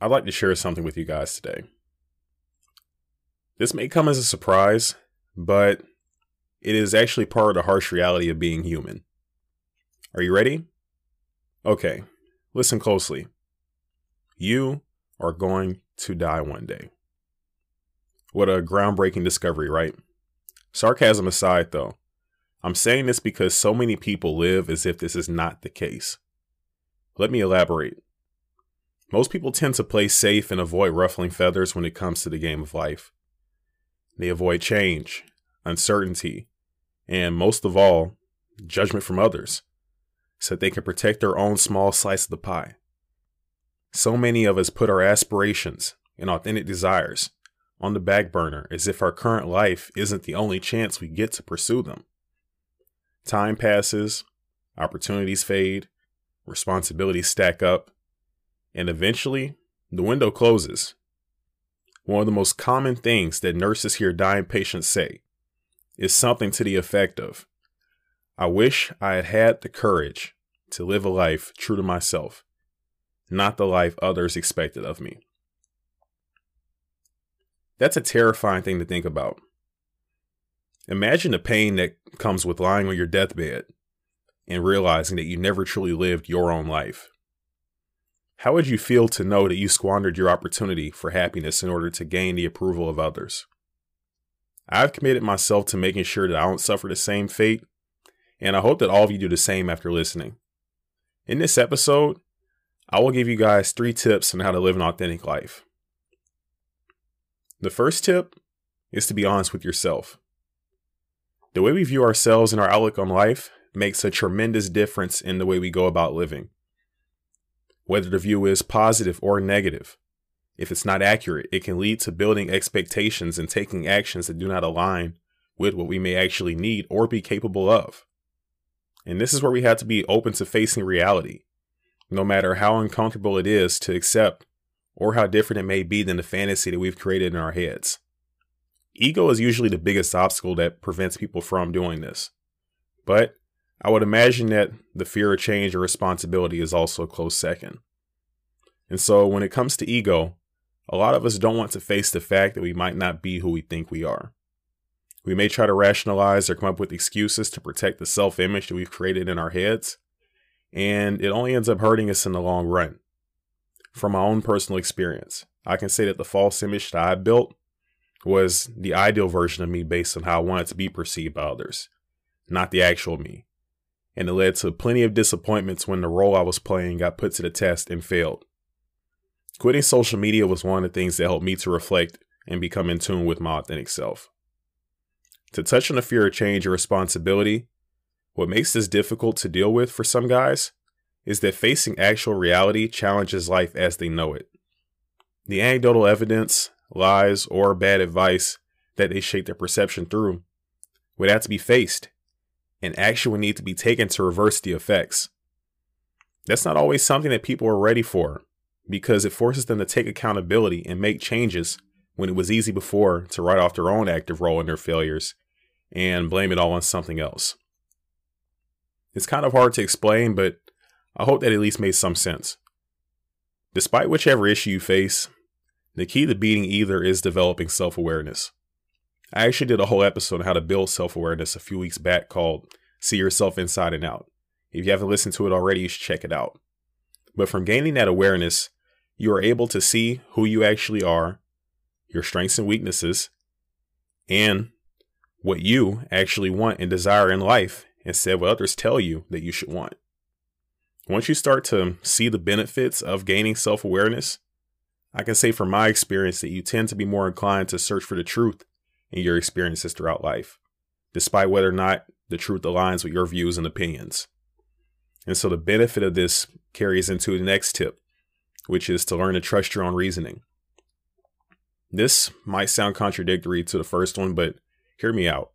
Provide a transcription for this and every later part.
I'd like to share something with you guys today. This may come as a surprise, but it is actually part of the harsh reality of being human. Are you ready? Okay, listen closely. You are going to die one day. What a groundbreaking discovery, right? Sarcasm aside, though, I'm saying this because so many people live as if this is not the case. Let me elaborate. Most people tend to play safe and avoid ruffling feathers when it comes to the game of life. They avoid change, uncertainty, and most of all, judgment from others, so that they can protect their own small slice of the pie. So many of us put our aspirations and authentic desires on the back burner as if our current life isn't the only chance we get to pursue them. Time passes, opportunities fade, responsibilities stack up, and eventually the window closes. One of the most common things that nurses hear dying patients say is something to the effect of I wish I had had the courage to live a life true to myself, not the life others expected of me. That's a terrifying thing to think about. Imagine the pain that comes with lying on your deathbed and realizing that you never truly lived your own life. How would you feel to know that you squandered your opportunity for happiness in order to gain the approval of others? I've committed myself to making sure that I don't suffer the same fate, and I hope that all of you do the same after listening. In this episode, I will give you guys three tips on how to live an authentic life. The first tip is to be honest with yourself. The way we view ourselves and our outlook on life makes a tremendous difference in the way we go about living. Whether the view is positive or negative, if it's not accurate, it can lead to building expectations and taking actions that do not align with what we may actually need or be capable of. And this is where we have to be open to facing reality, no matter how uncomfortable it is to accept or how different it may be than the fantasy that we've created in our heads. Ego is usually the biggest obstacle that prevents people from doing this. But I would imagine that the fear of change or responsibility is also a close second. And so when it comes to ego, a lot of us don't want to face the fact that we might not be who we think we are. We may try to rationalize or come up with excuses to protect the self image that we've created in our heads, and it only ends up hurting us in the long run. From my own personal experience, I can say that the false image that I built was the ideal version of me based on how I wanted to be perceived by others, not the actual me. And it led to plenty of disappointments when the role I was playing got put to the test and failed. Quitting social media was one of the things that helped me to reflect and become in tune with my authentic self. To touch on the fear of change and responsibility, what makes this difficult to deal with for some guys is that facing actual reality challenges life as they know it. The anecdotal evidence, lies, or bad advice that they shape their perception through would have to be faced, and action need to be taken to reverse the effects. That's not always something that people are ready for because it forces them to take accountability and make changes when it was easy before to write off their own active role in their failures and blame it all on something else. It's kind of hard to explain, but I hope that at least made some sense. Despite whichever issue you face, the key to beating either is developing self awareness. I actually did a whole episode on how to build self awareness a few weeks back called See Yourself Inside and Out. If you haven't listened to it already, you should check it out. But from gaining that awareness, you are able to see who you actually are, your strengths and weaknesses, and what you actually want and desire in life instead of what others tell you that you should want. Once you start to see the benefits of gaining self awareness, I can say from my experience that you tend to be more inclined to search for the truth in your experiences throughout life, despite whether or not the truth aligns with your views and opinions. And so the benefit of this carries into the next tip, which is to learn to trust your own reasoning. This might sound contradictory to the first one, but hear me out.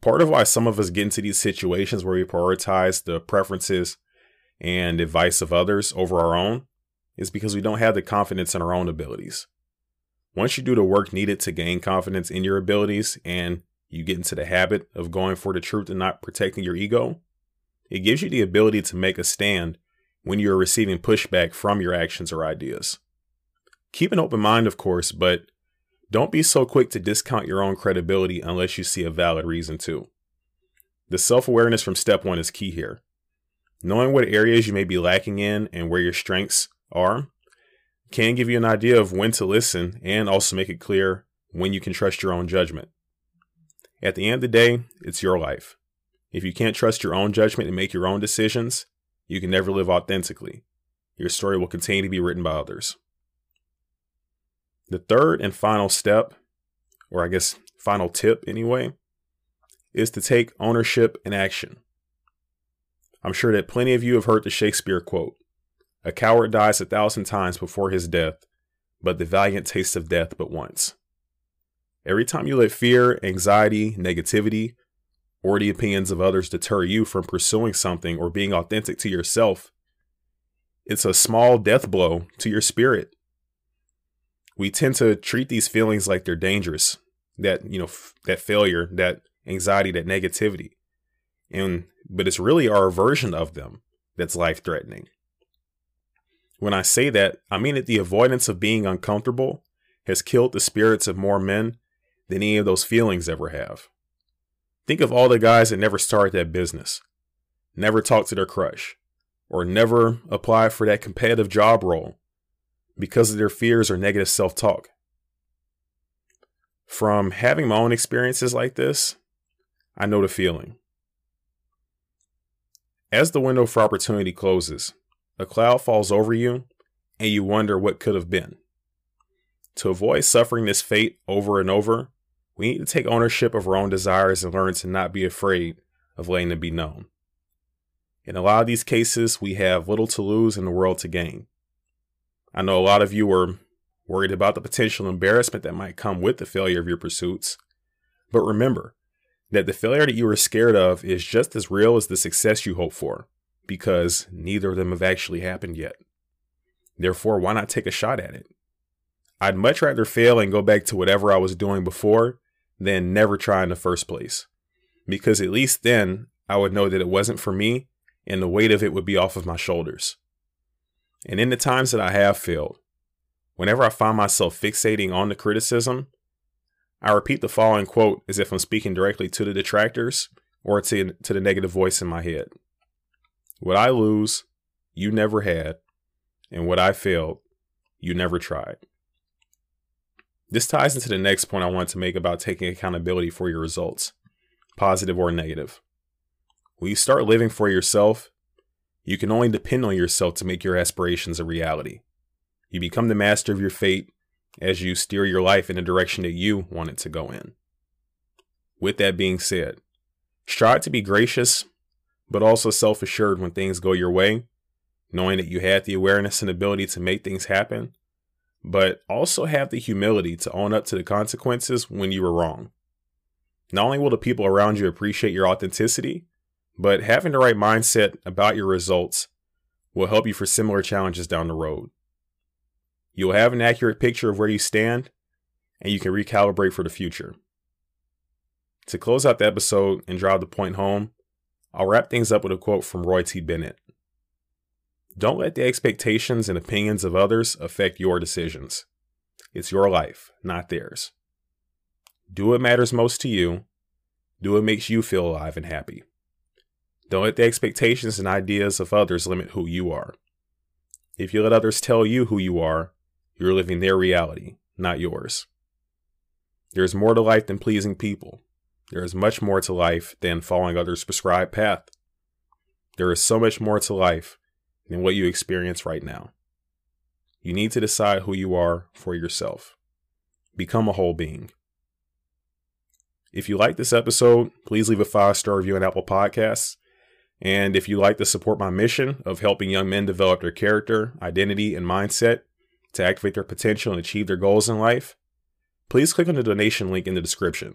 Part of why some of us get into these situations where we prioritize the preferences and advice of others over our own is because we don't have the confidence in our own abilities. Once you do the work needed to gain confidence in your abilities and you get into the habit of going for the truth and not protecting your ego, it gives you the ability to make a stand when you're receiving pushback from your actions or ideas. Keep an open mind, of course, but don't be so quick to discount your own credibility unless you see a valid reason to. The self awareness from step one is key here. Knowing what areas you may be lacking in and where your strengths are can give you an idea of when to listen and also make it clear when you can trust your own judgment. At the end of the day, it's your life. If you can't trust your own judgment and make your own decisions, you can never live authentically. Your story will continue to be written by others. The third and final step, or I guess final tip anyway, is to take ownership and action. I'm sure that plenty of you have heard the Shakespeare quote A coward dies a thousand times before his death, but the valiant tastes of death but once. Every time you let fear, anxiety, negativity, or the opinions of others deter you from pursuing something or being authentic to yourself, it's a small death blow to your spirit. We tend to treat these feelings like they're dangerous, that, you know, f- that failure, that anxiety, that negativity. And but it's really our version of them that's life threatening. When I say that, I mean that the avoidance of being uncomfortable has killed the spirits of more men than any of those feelings ever have. Think of all the guys that never started that business, never talked to their crush, or never applied for that competitive job role because of their fears or negative self talk. From having my own experiences like this, I know the feeling. As the window for opportunity closes, a cloud falls over you and you wonder what could have been. To avoid suffering this fate over and over, we need to take ownership of our own desires and learn to not be afraid of letting them be known. In a lot of these cases, we have little to lose and the world to gain. I know a lot of you are worried about the potential embarrassment that might come with the failure of your pursuits. But remember that the failure that you are scared of is just as real as the success you hope for, because neither of them have actually happened yet. Therefore, why not take a shot at it? I'd much rather fail and go back to whatever I was doing before than never try in the first place. Because at least then I would know that it wasn't for me and the weight of it would be off of my shoulders. And in the times that I have failed, whenever I find myself fixating on the criticism, I repeat the following quote as if I'm speaking directly to the detractors or to, to the negative voice in my head. What I lose, you never had, and what I failed, you never tried. This ties into the next point I want to make about taking accountability for your results, positive or negative. When you start living for yourself, you can only depend on yourself to make your aspirations a reality. You become the master of your fate as you steer your life in the direction that you want it to go in. With that being said, strive to be gracious, but also self assured when things go your way, knowing that you had the awareness and ability to make things happen, but also have the humility to own up to the consequences when you were wrong. Not only will the people around you appreciate your authenticity, but having the right mindset about your results will help you for similar challenges down the road. You'll have an accurate picture of where you stand, and you can recalibrate for the future. To close out the episode and drive the point home, I'll wrap things up with a quote from Roy T. Bennett. Don't let the expectations and opinions of others affect your decisions. It's your life, not theirs. Do what matters most to you. Do what makes you feel alive and happy. Don't let the expectations and ideas of others limit who you are. If you let others tell you who you are, you're living their reality, not yours. There is more to life than pleasing people. There is much more to life than following others' prescribed path. There is so much more to life than what you experience right now. You need to decide who you are for yourself. Become a whole being. If you like this episode, please leave a five star review on Apple Podcasts and if you'd like to support my mission of helping young men develop their character, identity, and mindset to activate their potential and achieve their goals in life, please click on the donation link in the description.